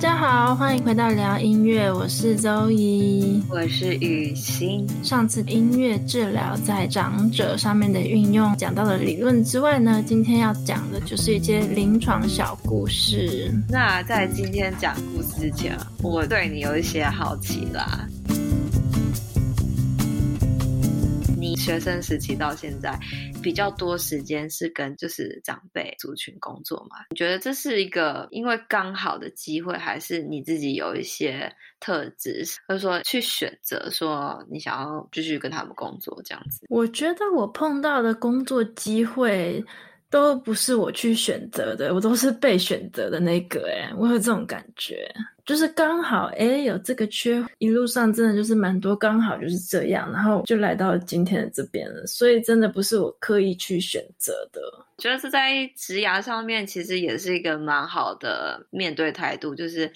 大家好，欢迎回到聊音乐，我是周怡，我是雨欣。上次音乐治疗在长者上面的运用讲到了理论之外呢，今天要讲的就是一些临床小故事。那在今天讲故事之前，我对你有一些好奇啦。学生时期到现在，比较多时间是跟就是长辈族群工作嘛？你觉得这是一个因为刚好的机会，还是你自己有一些特质，或者说去选择说你想要继续跟他们工作这样子？我觉得我碰到的工作机会都不是我去选择的，我都是被选择的那个。哎，我有这种感觉。就是刚好，诶，有这个缺，一路上真的就是蛮多，刚好就是这样，然后就来到今天的这边了。所以真的不是我刻意去选择的。觉得是在职涯上面，其实也是一个蛮好的面对态度，就是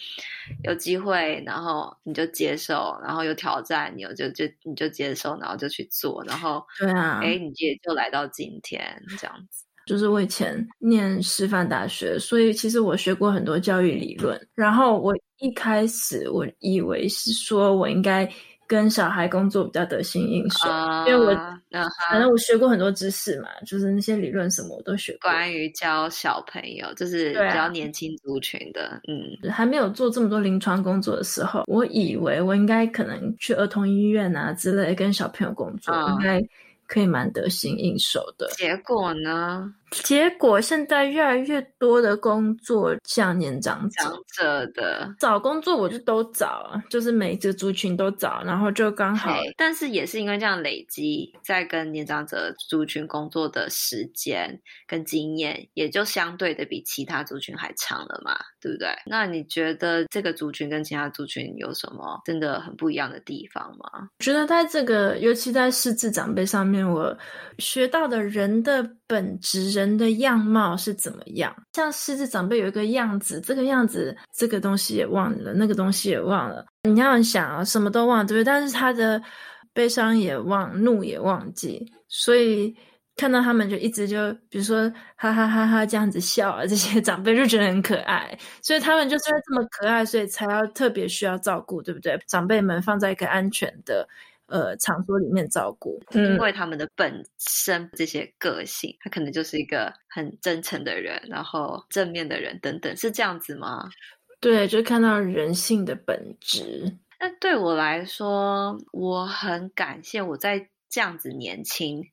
有机会，然后你就接受，然后有挑战，你就就你就接受，然后就去做，然后对啊，哎，你也就来到今天这样子。就是我以前念师范大学，所以其实我学过很多教育理论。然后我一开始我以为是说我应该跟小孩工作比较得心应手，uh, 因为我反正我学过很多知识嘛，就是那些理论什么我都学过。关于教小朋友，就是比较年轻族群的，啊、嗯，还没有做这么多临床工作的时候，我以为我应该可能去儿童医院啊之类跟小朋友工作，uh. 应该。可以蛮得心应手的，结果呢？结果现在越来越多的工作像年长者，长者的找工作，我就都找，就是每一个族群都找，然后就刚好。但是也是因为这样累积，在跟年长者族群工作的时间跟经验，也就相对的比其他族群还长了嘛，对不对？那你觉得这个族群跟其他族群有什么真的很不一样的地方吗？觉得在这个，尤其在失智长辈上面，我学到的人的本质人。人的样貌是怎么样？像狮子长辈有一个样子，这个样子，这个东西也忘了，那个东西也忘了。你要想啊，什么都忘，对不对？但是他的悲伤也忘，怒也忘记，所以看到他们就一直就，比如说哈哈哈哈这样子笑啊，这些长辈就觉得很可爱。所以他们就是这么可爱，所以才要特别需要照顾，对不对？长辈们放在一个安全的。呃，场所里面照顾，因为他们的本身这些个性，他可能就是一个很真诚的人，然后正面的人等等，是这样子吗？对，就看到人性的本质。那对我来说，我很感谢我在这样子年轻，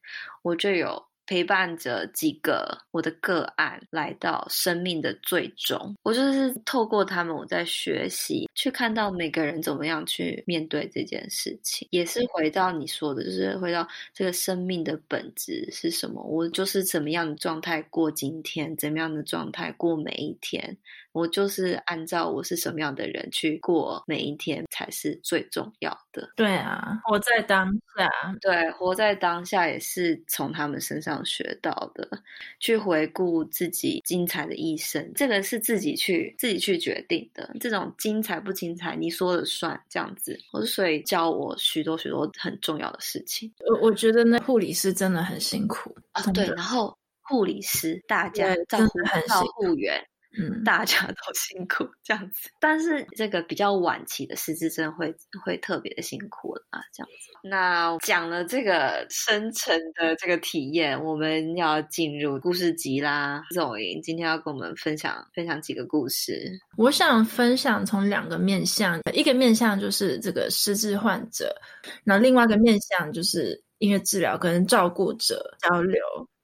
我就有。陪伴着几个我的个案来到生命的最终，我就是透过他们，我在学习，去看到每个人怎么样去面对这件事情，也是回到你说的，就是回到这个生命的本质是什么，我就是怎么样的状态过今天，怎么样的状态过每一天。我就是按照我是什么样的人去过每一天才是最重要的。对啊，活在当下。对，活在当下也是从他们身上学到的。去回顾自己精彩的一生，这个是自己去自己去决定的。这种精彩不精彩，你说了算，这样子。我所以教我许多许多很重要的事情。我我觉得那护理师真的很辛苦啊。对，然后护理师大家照顾照护员。嗯，大家都辛苦这样子，但是这个比较晚期的失智症会会特别的辛苦了啊，这样子。那讲了这个深层的这个体验，我们要进入故事集啦。总莹今天要跟我们分享分享几个故事。我想分享从两个面向，一个面向就是这个失智患者，那另外一个面向就是音乐治疗跟照顾者交流。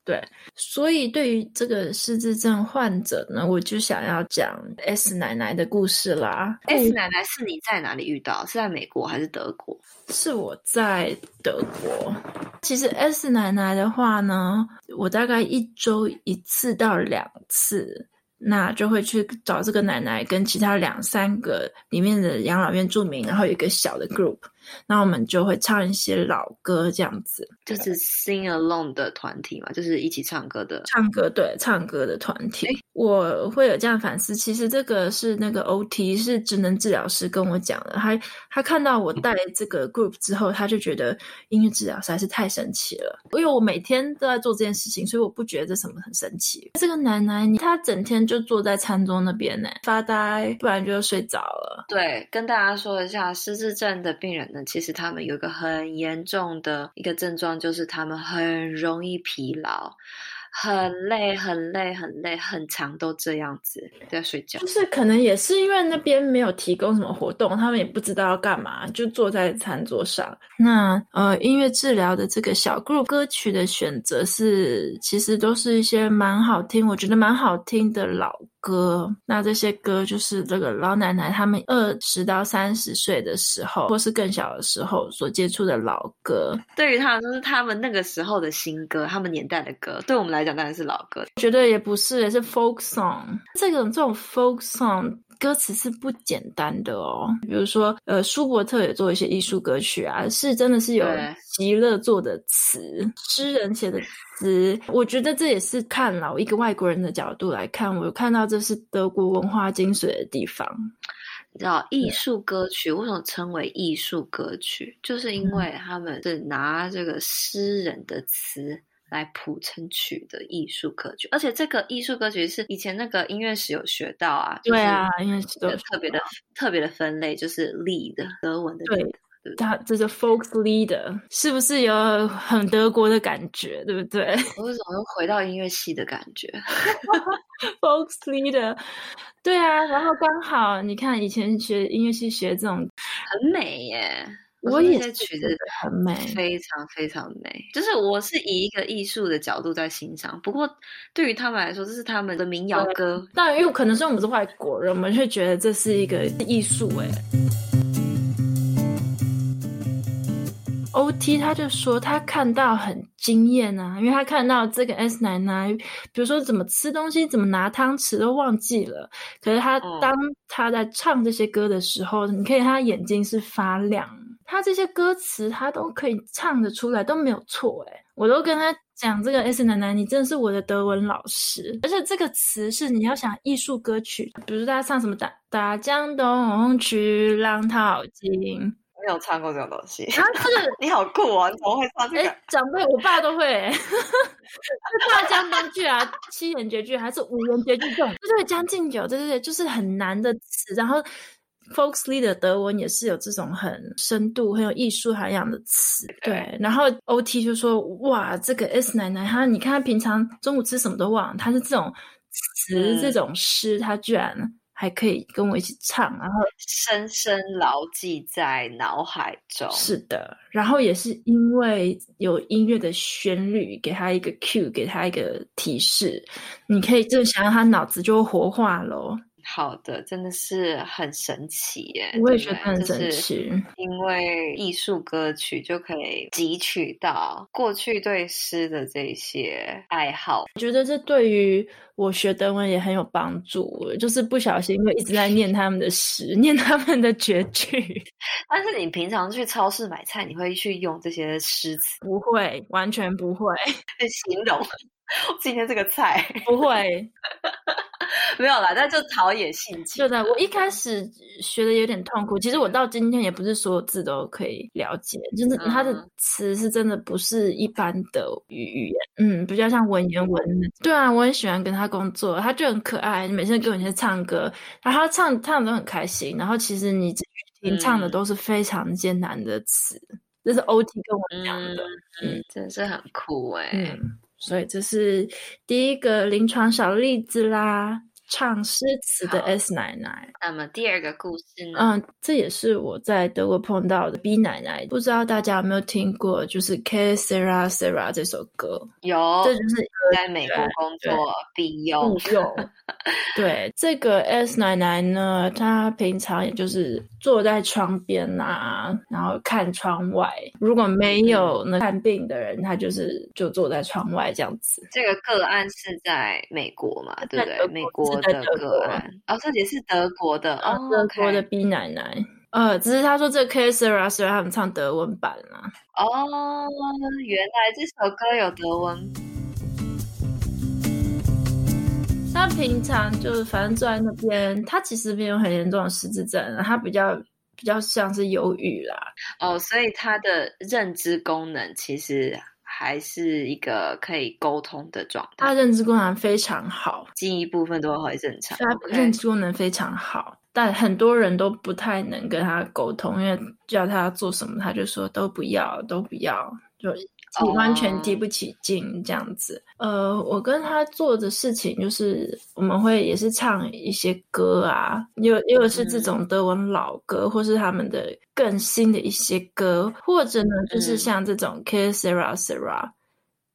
对，所以对于这个失智症患者呢，我就想要讲 S 奶奶的故事啦。S 奶奶是你在哪里遇到？是在美国还是德国？是我在德国。其实 S 奶奶的话呢，我大概一周一次到两次，那就会去找这个奶奶跟其他两三个里面的养老院住民，然后有一个小的 group。然后我们就会唱一些老歌这样子，就是 sing along 的团体嘛，就是一起唱歌的，唱歌对，唱歌的团体。我会有这样反思，其实这个是那个 OT 是职能治疗师跟我讲的，他他看到我带这个 group 之后，他就觉得音乐治疗实在是太神奇了，因为我每天都在做这件事情，所以我不觉得这什么很神奇。这个奶奶，她整天就坐在餐桌那边呢，发呆，不然就睡着了。对，跟大家说一下，失智症的病人呢，其实他们有一个很严重的一个症状，就是他们很容易疲劳。很累，很累，很累，很长都这样子在睡觉。就是可能也是因为那边没有提供什么活动，他们也不知道要干嘛，就坐在餐桌上。那呃，音乐治疗的这个小 group 歌曲的选择是，其实都是一些蛮好听，我觉得蛮好听的老歌。那这些歌就是这个老奶奶他们二十到三十岁的时候，或是更小的时候所接触的老歌。对于他们，就是他们那个时候的新歌，他们年代的歌。对我们来讲，当然是老歌。我觉得也不是，也是 folk song。这种这种 folk song 歌词是不简单的哦。比如说，呃，舒伯特也做一些艺术歌曲啊，是真的是有席勒做的词，诗人写的词。我觉得这也是看老一个外国人的角度来看，我有看到这是德国文化精髓的地方。你知道艺术歌曲为什么称为艺术歌曲？就是因为他们是拿这个诗人的词。来谱成曲的艺术歌曲，而且这个艺术歌曲是以前那个音乐史有学到啊。对啊，音乐史都特别的特别的分类，就是 lead 德文的。对，对它这个 Volkslied 是不是有很德国的感觉？对不对？我为什么又回到音乐系的感觉？folks leader，对啊，然后刚好你看以前学音乐系学这种很美耶。我也是觉得很美，非常非常美。就是我是以一个艺术的角度在欣赏，不过对于他们来说，这是他们的民谣歌。但因为可能是我们是外国人，我们会觉得这是一个艺术。哎，OT 他就说他看到很惊艳啊，因为他看到这个 S 奶奶，比如说怎么吃东西，怎么拿汤匙都忘记了。可是他当他在唱这些歌的时候，你可以看他眼睛是发亮。他这些歌词，他都可以唱得出来，都没有错诶。我都跟他讲，这个 S 奶奶，你真的是我的德文老师。而且这个词是你要想艺术歌曲，比如大家唱什么打打江东去浪淘尽，没有唱过这种东西。啊，这个 你好酷啊！你怎么会唱这个？诶长辈，我爸都会。是大江东去啊，七言绝句还是五言绝句这种？就是《将进酒》，对对对，就是很难的词，然后。Volkslied 的德文也是有这种很深度、很有艺术涵养的词，对。然后 OT 就说：“哇，这个 S 奶奶，她你看她平常中午吃什么都忘，她是这种词、这种诗，她居然还可以跟我一起唱，然后深深牢记在脑海中。”是的，然后也是因为有音乐的旋律，给她一个 cue，给她一个提示，你可以就想让她脑子就活化咯。好的，真的是很神奇耶！我也觉得很神奇，因为艺术歌曲就可以汲取到过去对诗的这些爱好。我觉得这对于我学德文也很有帮助，就是不小心会一直在念他们的诗，念他们的绝句。但是你平常去超市买菜，你会去用这些诗词？不会，完全不会。形容 今天这个菜不会。没有啦，但就陶冶性情。对的，我一开始学的有点痛苦。其实我到今天也不是所有字都可以了解，就是它的词是真的不是一般的语语言，嗯，比较像文言文。对啊，我很喜欢跟他工作，他就很可爱，每次跟我一起唱歌，然后他唱唱的都很开心。然后其实你听唱的都是非常艰难的词，嗯、这是 OT 跟我讲的，嗯，嗯真的是很酷哎、欸。嗯所以这是第一个临床小例子啦。唱诗词的 S 奶奶。那么第二个故事呢？嗯，这也是我在德国碰到的 B 奶奶。不知道大家有没有听过？就是 Que Sera Sara 这首歌。有，这就是在美国工作必用。对，这个 S 奶奶呢，她平常也就是坐在窗边啊，然后看窗外。如果没有那看病的人，她就是就坐在窗外这样子。这个个案是在美国嘛？对不对？美国。的个案，哦，这也是德国的，哦，德国的 B 奶奶。呃，只是他说这 Que Sera Sera 他们唱德文版啊。哦，原来这首歌有德文。他平常就是反正坐在那边，他其实没有很严重的失智症，他比较比较像是忧郁啦。哦，所以他的认知功能其实还是一个可以沟通的状态。他认知功能非常好，记忆部分都会正常。他认知功能非常好。但很多人都不太能跟他沟通，因为叫他做什么，他就说都不要，都不要，就完全提不起劲这样子。Oh. 呃，我跟他做的事情就是，我们会也是唱一些歌啊，又又是这种德文老歌，嗯、或是他们的更新的一些歌，或者呢，就是像这种 kissera Sera。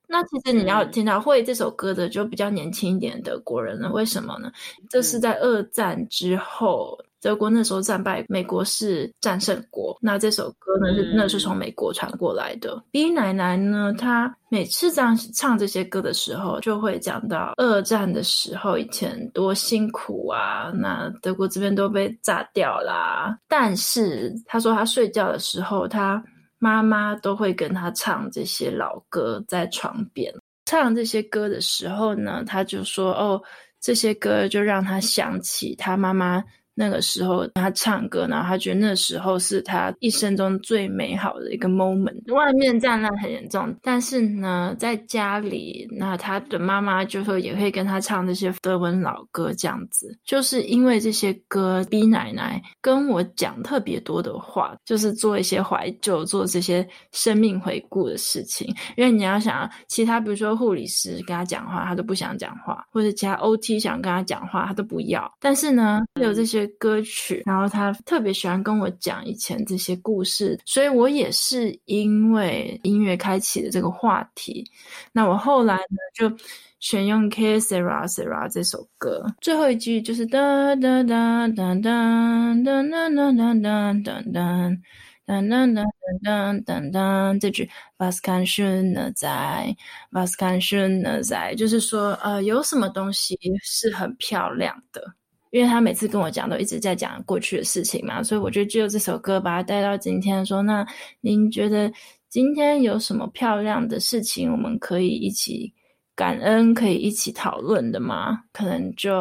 那其实你要听到会这首歌的，就比较年轻一点的德国人了。为什么呢？这是在二战之后，德国那时候战败，美国是战胜国。那这首歌呢，是那是从美国传过来的。B 奶奶呢，她每次这样唱这些歌的时候，就会讲到二战的时候以前多辛苦啊，那德国这边都被炸掉啦。但是她说她睡觉的时候，她。妈妈都会跟她唱这些老歌，在床边唱这些歌的时候呢，她就说：“哦，这些歌就让她想起她妈妈。”那个时候他唱歌，然后他觉得那时候是他一生中最美好的一个 moment。外面战乱很严重，但是呢，在家里，那他的妈妈就会也会跟他唱这些德文老歌，这样子。就是因为这些歌，B 奶奶跟我讲特别多的话，就是做一些怀旧，做这些生命回顾的事情。因为你要想，其他比如说护理师跟他讲话，他都不想讲话，或者其他 OT 想跟他讲话，他都不要。但是呢，有这些。歌曲，然后他特别喜欢跟我讲以前这些故事，所以我也是因为音乐开启了这个话题。那我后来呢，就选用《Que Sera Sera》这首歌，最后一句就是哒哒哒哒哒哒哒哒哒哒哒哒哒哒哒哒哒哒这句 Was kann schöner sein，Was kann schöner sein，就是说呃，有什么东西是很漂亮的。因为他每次跟我讲，都一直在讲过去的事情嘛，所以我就就这首歌把它带到今天，说那您觉得今天有什么漂亮的事情，我们可以一起感恩，可以一起讨论的吗？可能就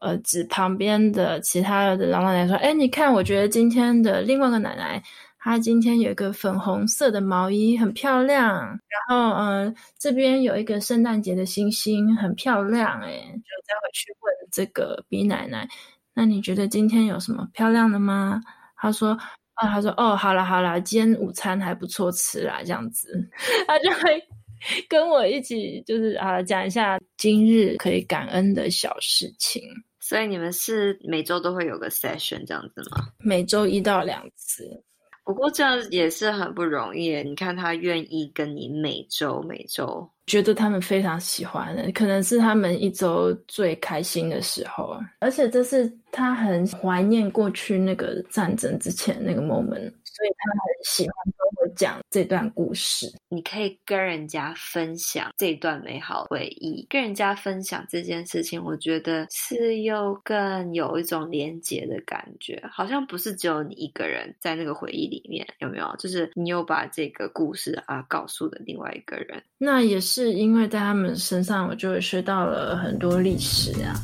呃指旁边的其他的老奶奶说，哎，你看，我觉得今天的另外一个奶奶。她今天有一个粉红色的毛衣，很漂亮。然后，嗯、呃，这边有一个圣诞节的星星，很漂亮。诶，就再回去问这个 B 奶奶，那你觉得今天有什么漂亮的吗？她说，啊，她说，哦，好啦好啦，今天午餐还不错吃啦，这样子，她就会 跟我一起，就是啊，讲一下今日可以感恩的小事情。所以你们是每周都会有个 session 这样子吗？每周一到两次。不过这样也是很不容易，你看他愿意跟你每周每周，觉得他们非常喜欢的，可能是他们一周最开心的时候，而且这是他很怀念过去那个战争之前那个 moment。所以他很喜欢跟我讲这段故事。你可以跟人家分享这段美好回忆，跟人家分享这件事情，我觉得是又更有一种连结的感觉，好像不是只有你一个人在那个回忆里面，有没有？就是你又把这个故事啊告诉了另外一个人。那也是因为在他们身上，我就会学到了很多历史啊。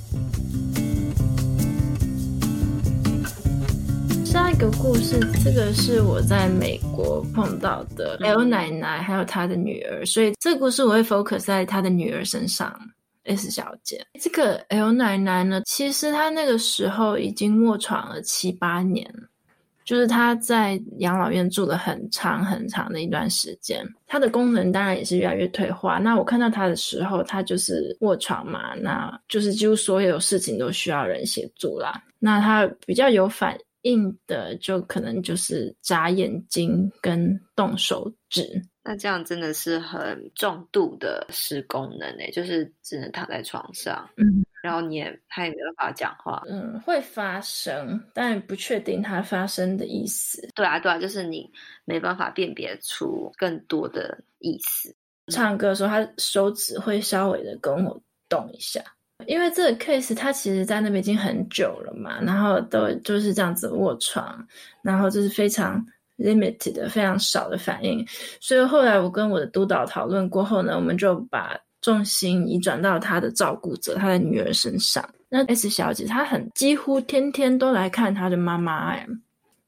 个故事，这个是我在美国碰到的 L 奶奶，还有她的女儿，所以这个故事我会 focus 在她的女儿身上，S 小姐。这个 L 奶奶呢，其实她那个时候已经卧床了七八年，就是她在养老院住了很长很长的一段时间，她的功能当然也是越来越退化。那我看到她的时候，她就是卧床嘛，那就是几乎所有事情都需要人协助啦。那她比较有反。硬的就可能就是眨眼睛跟动手指，那这样真的是很重度的失功能诶，就是只能躺在床上，嗯，然后你也他也没办法讲话，嗯，会发生，但不确定他发生的意思。对啊，对啊，就是你没办法辨别出更多的意思。唱歌的时候，他手指会稍微的跟我动一下。因为这个 case 他其实在那边已经很久了嘛，然后都就是这样子卧床，然后就是非常 limited 的、非常少的反应，所以后来我跟我的督导讨论过后呢，我们就把重心移转到他的照顾者，他的女儿身上。那 S 小姐她很几乎天天都来看她的妈妈哎。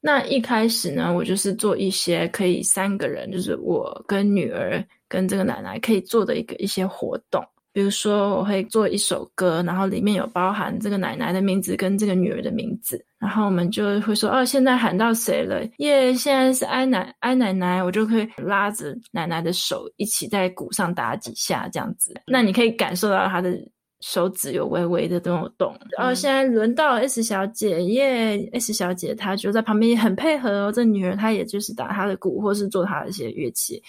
那一开始呢，我就是做一些可以三个人，就是我跟女儿跟这个奶奶可以做的一个一些活动。比如说，我会做一首歌，然后里面有包含这个奶奶的名字跟这个女儿的名字，然后我们就会说，哦，现在喊到谁了？耶，现在是艾奶艾奶奶，我就可以拉着奶奶的手一起在鼓上打几下，这样子。那你可以感受到她的手指有微微的这种动。然后现在轮到 S 小姐，耶，S 小姐她就在旁边也很配合哦，这女儿她也就是打她的鼓，或是做她的一些乐器。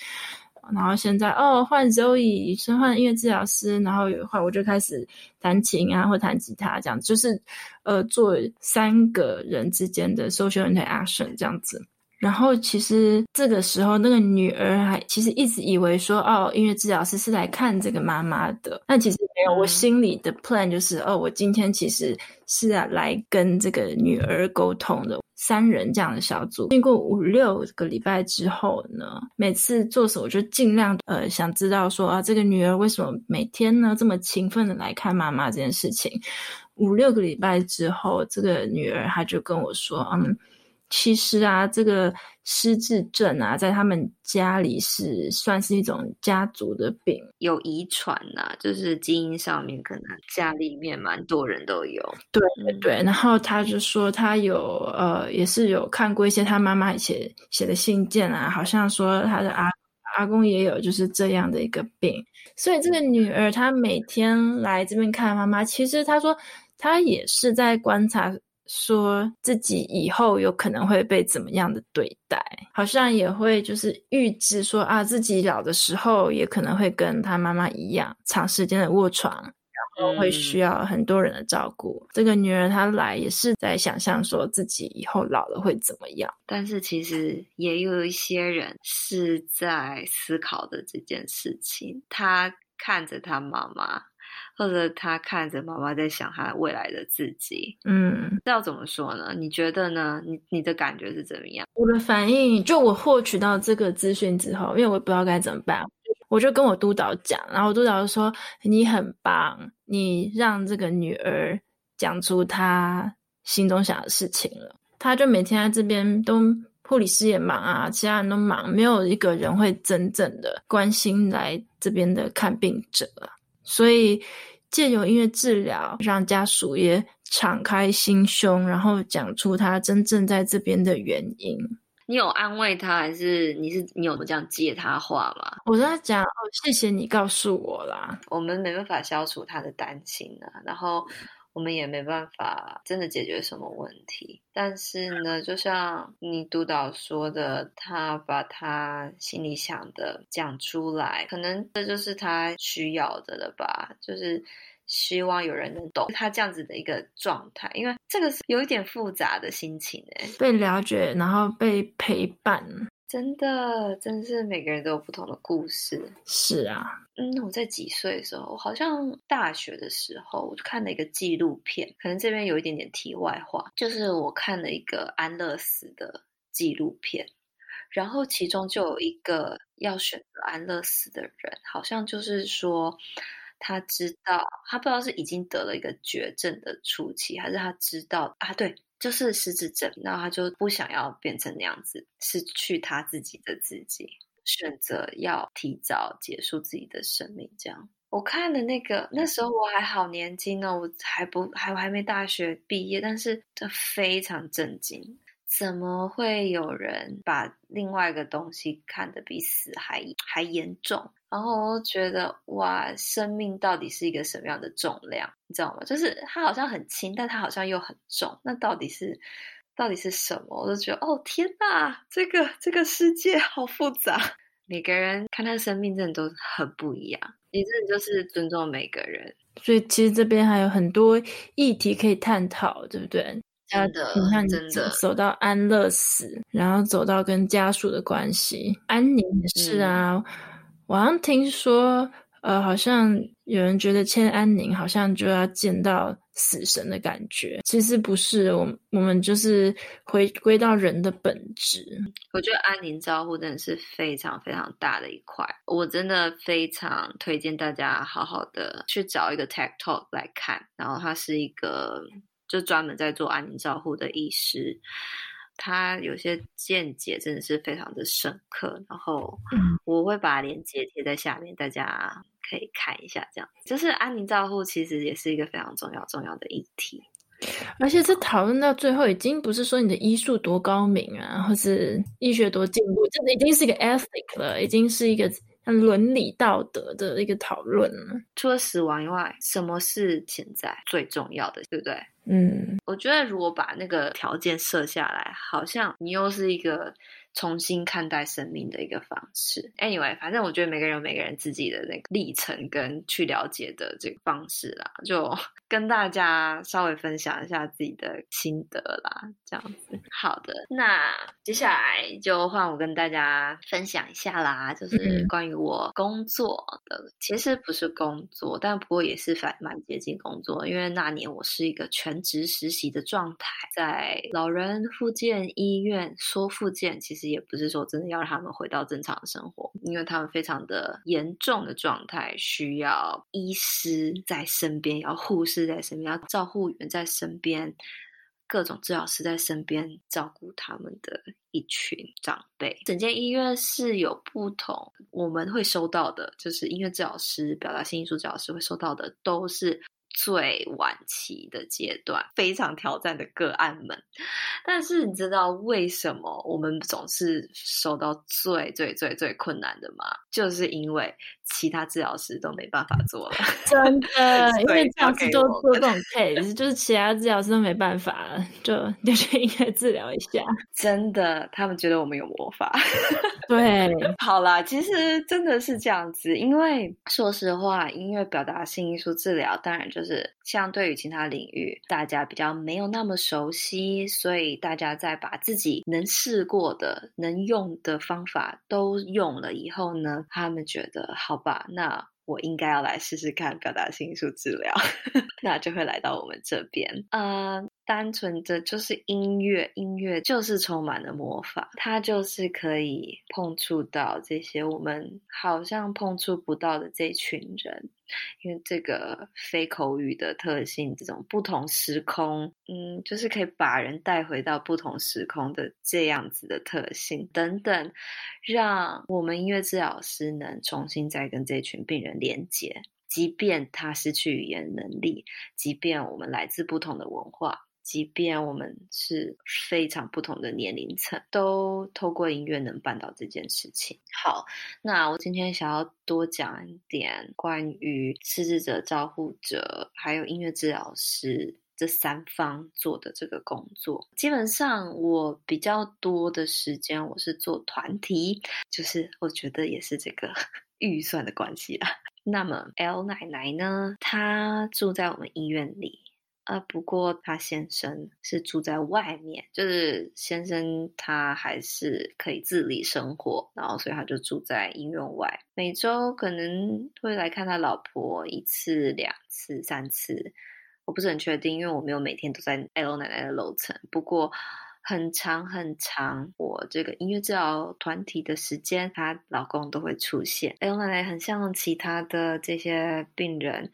然后现在哦，换 Zoe，先换音乐治疗师，然后有话我就开始弹琴啊，或弹吉他，这样就是呃，做三个人之间的 social interaction 这样子。然后其实这个时候，那个女儿还其实一直以为说，哦，音乐治疗师是来看这个妈妈的。但其实没有，我心里的 plan 就是，哦，我今天其实是来跟这个女儿沟通的。三人这样的小组，经过五六个礼拜之后呢，每次做时我就尽量呃想知道说啊，这个女儿为什么每天呢这么勤奋的来看妈妈这件事情。五六个礼拜之后，这个女儿她就跟我说，嗯。其实啊，这个失智症啊，在他们家里是算是一种家族的病，有遗传呐，就是基因上面可能家里面蛮多人都有。对对对，然后他就说他有呃，也是有看过一些他妈妈写写的信件啊，好像说他的阿阿公也有就是这样的一个病，所以这个女儿她每天来这边看妈妈，其实她说她也是在观察。说自己以后有可能会被怎么样的对待，好像也会就是预知说啊，自己老的时候也可能会跟他妈妈一样，长时间的卧床，然后会需要很多人的照顾。嗯。这个女人她来也是在想象说自己以后老了会怎么样，但是其实也有一些人是在思考的这件事情。她看着她妈妈。或者他看着妈妈在想他未来的自己，嗯，这要怎么说呢？你觉得呢？你你的感觉是怎么样？我的反应就我获取到这个资讯之后，因为我不知道该怎么办，我就跟我督导讲，然后督导说：“你很棒，你让这个女儿讲出她心中想的事情了。”他就每天在这边都护理师也忙啊，其他人都忙，没有一个人会真正的关心来这边的看病者啊。所以，借由音乐治疗，让家属也敞开心胸，然后讲出他真正在这边的原因。你有安慰他，还是你是你有这样接他话吗？我跟他讲哦，谢谢你告诉我啦。我们没办法消除他的担心啊，然后。我们也没办法真的解决什么问题，但是呢，就像你督导说的，他把他心里想的讲出来，可能这就是他需要的了吧，就是希望有人能懂他这样子的一个状态，因为这个是有一点复杂的心情诶，被了解，然后被陪伴。真的，真的是每个人都有不同的故事。是啊，嗯，我在几岁的时候，好像大学的时候，我就看了一个纪录片。可能这边有一点点题外话，就是我看了一个安乐死的纪录片，然后其中就有一个要选择安乐死的人，好像就是说他知道，他不知道是已经得了一个绝症的初期，还是他知道啊，对。就是失智症，然后他就不想要变成那样子，失去他自己的自己，选择要提早结束自己的生命。这样，我看的那个那时候我还好年轻呢，我还不还还没大学毕业，但是这非常震惊。怎么会有人把另外一个东西看得比死还还严重？然后我觉得哇，生命到底是一个什么样的重量？你知道吗？就是它好像很轻，但它好像又很重。那到底是到底是什么？我就觉得哦天哪，这个这个世界好复杂。每个人看他生命真的都很不一样。你真的就是尊重每个人。所以其实这边还有很多议题可以探讨，对不对？真的，你看，真的走到安乐死，然后走到跟家属的关系，安宁也是啊。嗯、我好像听说，呃，好像有人觉得签安宁好像就要见到死神的感觉，其实不是，我我们就是回归到人的本质。我觉得安宁照护真的是非常非常大的一块，我真的非常推荐大家好好的去找一个 TED Talk 来看，然后他是一个就专门在做安宁照护的医师。他有些见解真的是非常的深刻，然后我会把链接贴在下面，大家可以看一下。这样就是安宁照护其实也是一个非常重要重要的议题，而且这讨论到最后，已经不是说你的医术多高明啊，或是医学多进步，这已经是一个 ethic 了，已经是一个。伦理道德的一个讨论了。除了死亡以外，什么是现在最重要的，对不对？嗯，我觉得如果把那个条件设下来，好像你又是一个重新看待生命的一个方式。Anyway，反正我觉得每个人有每个人自己的那个历程跟去了解的这个方式啦，就。跟大家稍微分享一下自己的心得啦，这样子。好的，那接下来就换我跟大家分享一下啦，就是关于我工作的，嗯、其实不是工作，但不过也是反蛮接近工作，因为那年我是一个全职实习的状态，在老人复健医院。说复健，其实也不是说真的要让他们回到正常的生活，因为他们非常的严重的状态，需要医师在身边，要护士。在身边，要照护员在身边，各种治疗师在身边照顾他们的一群长辈。整间医院是有不同，我们会收到的，就是音乐治疗师、表达性艺术治疗师会收到的，都是。最晚期的阶段，非常挑战的个案们。但是你知道为什么我们总是收到最最最最困难的吗？就是因为其他治疗师都没办法做了。真的，因为治疗师都做这种 case，就是其他治疗师都没办法了，就就去 应该治疗一下。真的，他们觉得我们有魔法。对，好啦，其实真的是这样子。因为说实话，音乐表达性艺术治疗当然就是。就是相对于其他领域，大家比较没有那么熟悉，所以大家在把自己能试过的、能用的方法都用了以后呢，他们觉得好吧，那我应该要来试试看表达性艺术治疗，那就会来到我们这边。嗯、单纯的就是音乐，音乐就是充满了魔法，它就是可以碰触到这些我们好像碰触不到的这群人，因为这个非口语的特性，这种不同时空，嗯，就是可以把人带回到不同时空的这样子的特性等等，让我们音乐治疗师能重新再跟这群病人连接，即便他失去语言能力，即便我们来自不同的文化。即便我们是非常不同的年龄层，都透过音乐能办到这件事情。好，那我今天想要多讲一点关于失智者照护者还有音乐治疗师这三方做的这个工作。基本上，我比较多的时间我是做团体，就是我觉得也是这个 预算的关系啊。那么 L 奶奶呢，她住在我们医院里。啊，不过他先生是住在外面，就是先生他还是可以自理生活，然后所以他就住在医院外，每周可能会来看他老婆一次、两次、三次，我不是很确定，因为我没有每天都在 L 奶奶的楼层。不过很长很长，我这个音乐治疗团体的时间，她老公都会出现。L 奶奶很像其他的这些病人。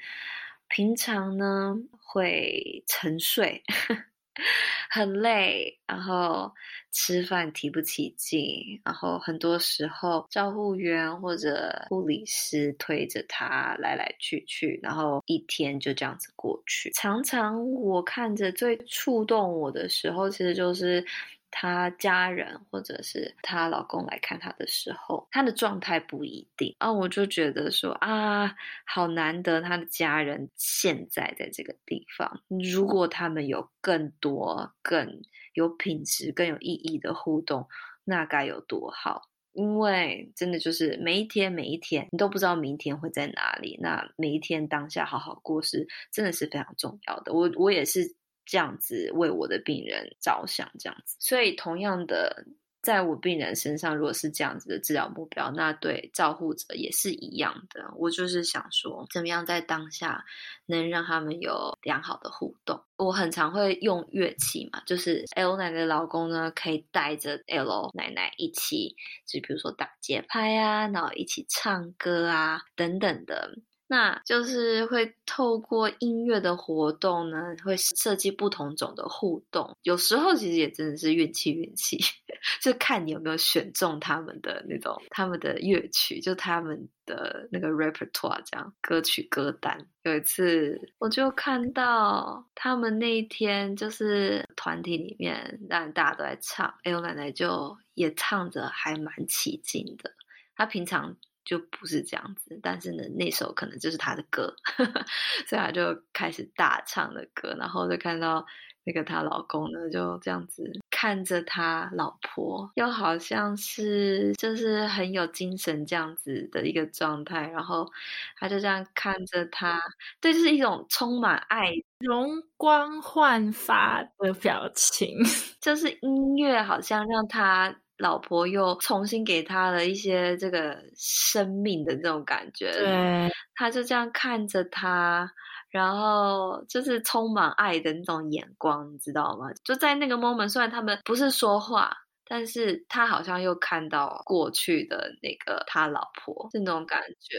平常呢会沉睡，很累，然后吃饭提不起劲，然后很多时候照护员或者护理师推着他来来去去，然后一天就这样子过去。常常我看着最触动我的时候，其实就是。她家人或者是她老公来看她的时候，她的状态不一定啊，我就觉得说啊，好难得她的家人现在在这个地方。如果他们有更多、更有品质、更有意义的互动，那该有多好！因为真的就是每一天、每一天，你都不知道明天会在哪里。那每一天当下好好过是真的是非常重要的。我我也是。这样子为我的病人着想，这样子，所以同样的，在我病人身上，如果是这样子的治疗目标，那对照护者也是一样的。我就是想说，怎么样在当下能让他们有良好的互动。我很常会用乐器嘛，就是 L 奶奶的老公呢，可以带着 L 奶奶一起，就比如说打节拍啊，然后一起唱歌啊，等等的。那就是会透过音乐的活动呢，会设计不同种的互动。有时候其实也真的是运气运气，就看你有没有选中他们的那种他们的乐曲，就他们的那个 repertoire 这样歌曲歌单。有一次我就看到他们那一天就是团体里面，让大家都在唱，L 奶奶就也唱着还蛮起劲的。她平常。就不是这样子，但是呢，那首可能就是他的歌，所以他就开始大唱的歌，然后就看到那个她老公呢，就这样子看着他老婆，又好像是就是很有精神这样子的一个状态，然后他就这样看着他，对，就是一种充满爱、容光焕发的表情，就是音乐好像让他。老婆又重新给他了一些这个生命的这种感觉，对，他就这样看着他，然后就是充满爱的那种眼光，你知道吗？就在那个 moment，虽然他们不是说话，但是他好像又看到过去的那个他老婆，那种感觉。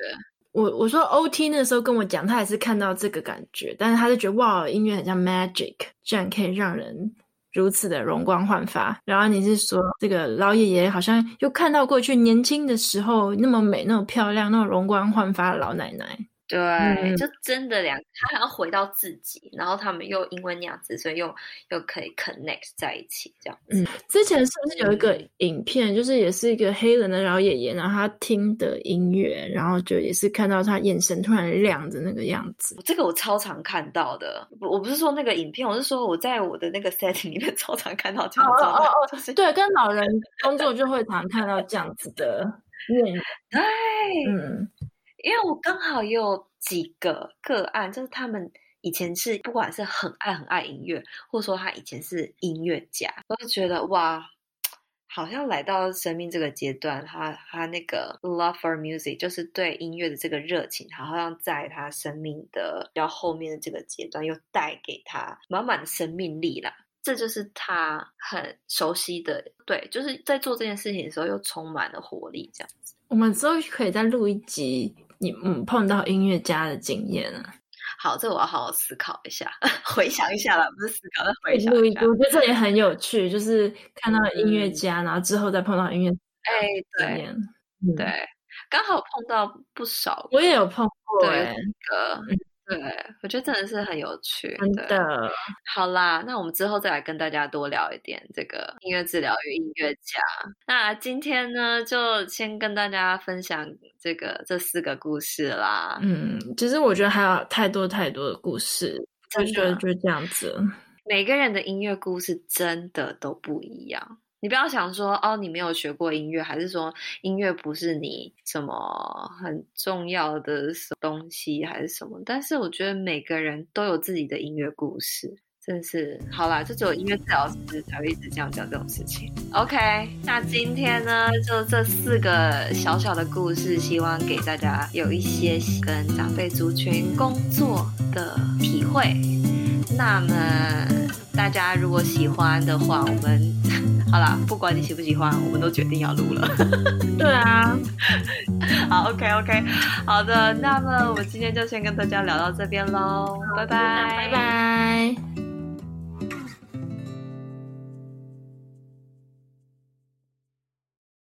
我我说 OT 那时候跟我讲，他也是看到这个感觉，但是他就觉得哇，音乐很像 magic，这样可以让人。如此的容光焕发，然后你是说这个老爷爷好像又看到过去年轻的时候那么美、那么漂亮、那么容光焕发的老奶奶。对，嗯、就真的两，他还要回到自己，然后他们又因为那样子，所以又又可以 connect 在一起，这样子。嗯，之前是不是有一个影片，嗯、就是也是一个黑人的老爷爷，然后他听的音乐，然后就也是看到他眼神突然亮着那个样子。这个我超常看到的，我不是说那个影片，我是说我在我的那个 setting 里面超常看到这样子。哦哦哦，就是对，跟老人工作就会常看到这样子的。嗯，对，嗯。因为我刚好也有几个个案，就是他们以前是不管是很爱很爱音乐，或者说他以前是音乐家，我就觉得哇，好像来到生命这个阶段，他他那个 love for music，就是对音乐的这个热情，好像在他生命的比较后面的这个阶段，又带给他满满的生命力啦。这就是他很熟悉的，对，就是在做这件事情的时候又充满了活力，这样子。我们之后可以再录一集。你嗯碰到音乐家的经验啊？好，这我要好好思考一下，回想一下啦，不是思考，是回想一下。我觉得这也很有趣，就是看到音乐家，嗯、然后之后再碰到音乐，哎，对，嗯、对，刚好碰到不少，我也有碰过，对，那个。嗯对，我觉得真的是很有趣。真的，好啦，那我们之后再来跟大家多聊一点这个音乐治疗与音乐家。那今天呢，就先跟大家分享这个这四个故事啦。嗯，其实我觉得还有太多太多的故事，就觉得就这样子。每个人的音乐故事真的都不一样。你不要想说哦，你没有学过音乐，还是说音乐不是你什么很重要的东西，还是什么？但是我觉得每个人都有自己的音乐故事，真是好啦，就只有音乐治疗师才会一直这样讲这种事情。OK，那今天呢，就这四个小小的故事，希望给大家有一些跟长辈族群工作的体会。那么大家如果喜欢的话，我们。好啦，不管你喜不喜欢，我们都决定要录了。对啊，好，OK OK，好的，那么我们今天就先跟大家聊到这边喽，拜拜，拜拜。